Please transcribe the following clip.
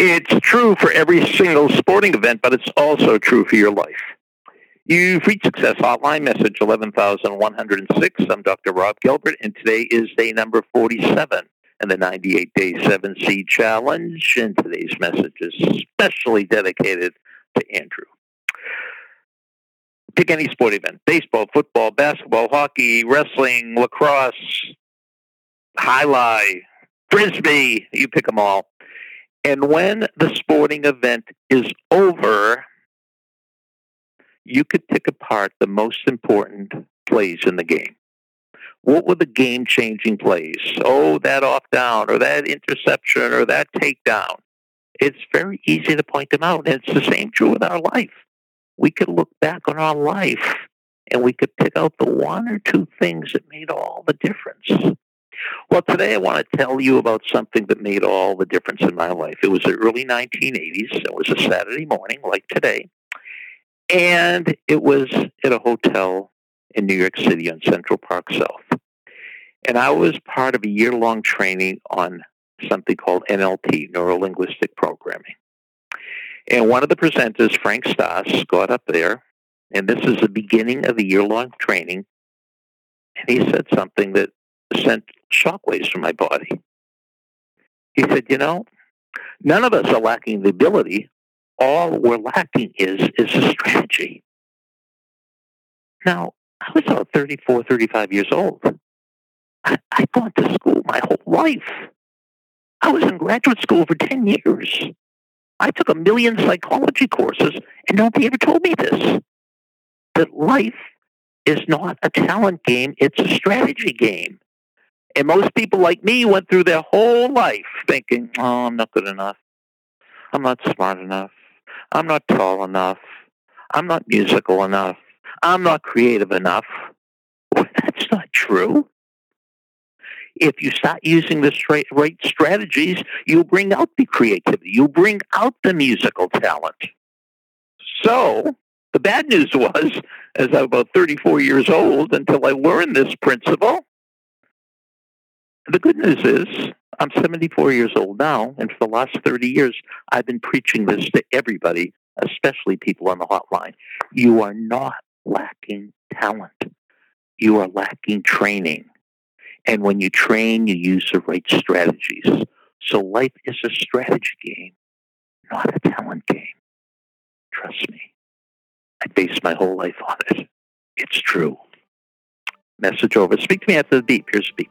It's true for every single sporting event, but it's also true for your life. You've reached Success Hotline, message 11,106. I'm Dr. Rob Gilbert, and today is day number 47 in the 98 Day 7C Challenge. And today's message is specially dedicated to Andrew. Pick any sport event baseball, football, basketball, hockey, wrestling, lacrosse, highlight, frisbee, you pick them all. And when the sporting event is over, you could pick apart the most important plays in the game. What were the game changing plays? Oh, that off down, or that interception, or that takedown. It's very easy to point them out. And it's the same true with our life. We could look back on our life and we could pick out the one or two things that made all the difference. Well, today I want to tell you about something that made all the difference in my life. It was the early 1980s. It was a Saturday morning, like today. And it was at a hotel in New York City on Central Park South. And I was part of a year long training on something called NLP, Neuro Linguistic Programming. And one of the presenters, Frank Stas, got up there, and this is the beginning of the year long training. And he said something that sent shockwaves through my body. He said, You know, none of us are lacking the ability. All we're lacking is, is a strategy. Now, I was about 34, 35 years old. I, I'd gone to school my whole life. I was in graduate school for 10 years. I took a million psychology courses, and nobody ever told me this. That life is not a talent game, it's a strategy game. And most people like me went through their whole life thinking, oh, I'm not good enough. I'm not smart enough. I'm not tall enough. I'm not musical enough. I'm not creative enough. Well, that's not true. If you start using the straight, right strategies, you'll bring out the creativity. You'll bring out the musical talent. So the bad news was, as I was about 34 years old, until I learned this principle, the good news is I'm 74 years old now, and for the last 30 years, I've been preaching this to everybody, especially people on the hotline. You are not lacking talent. You are lacking training. And when you train, you use the right strategies. So life is a strategy game, not a talent game. Trust me. I base my whole life on it. It's true. Message over. Speak to me after the beep. Here's the beep.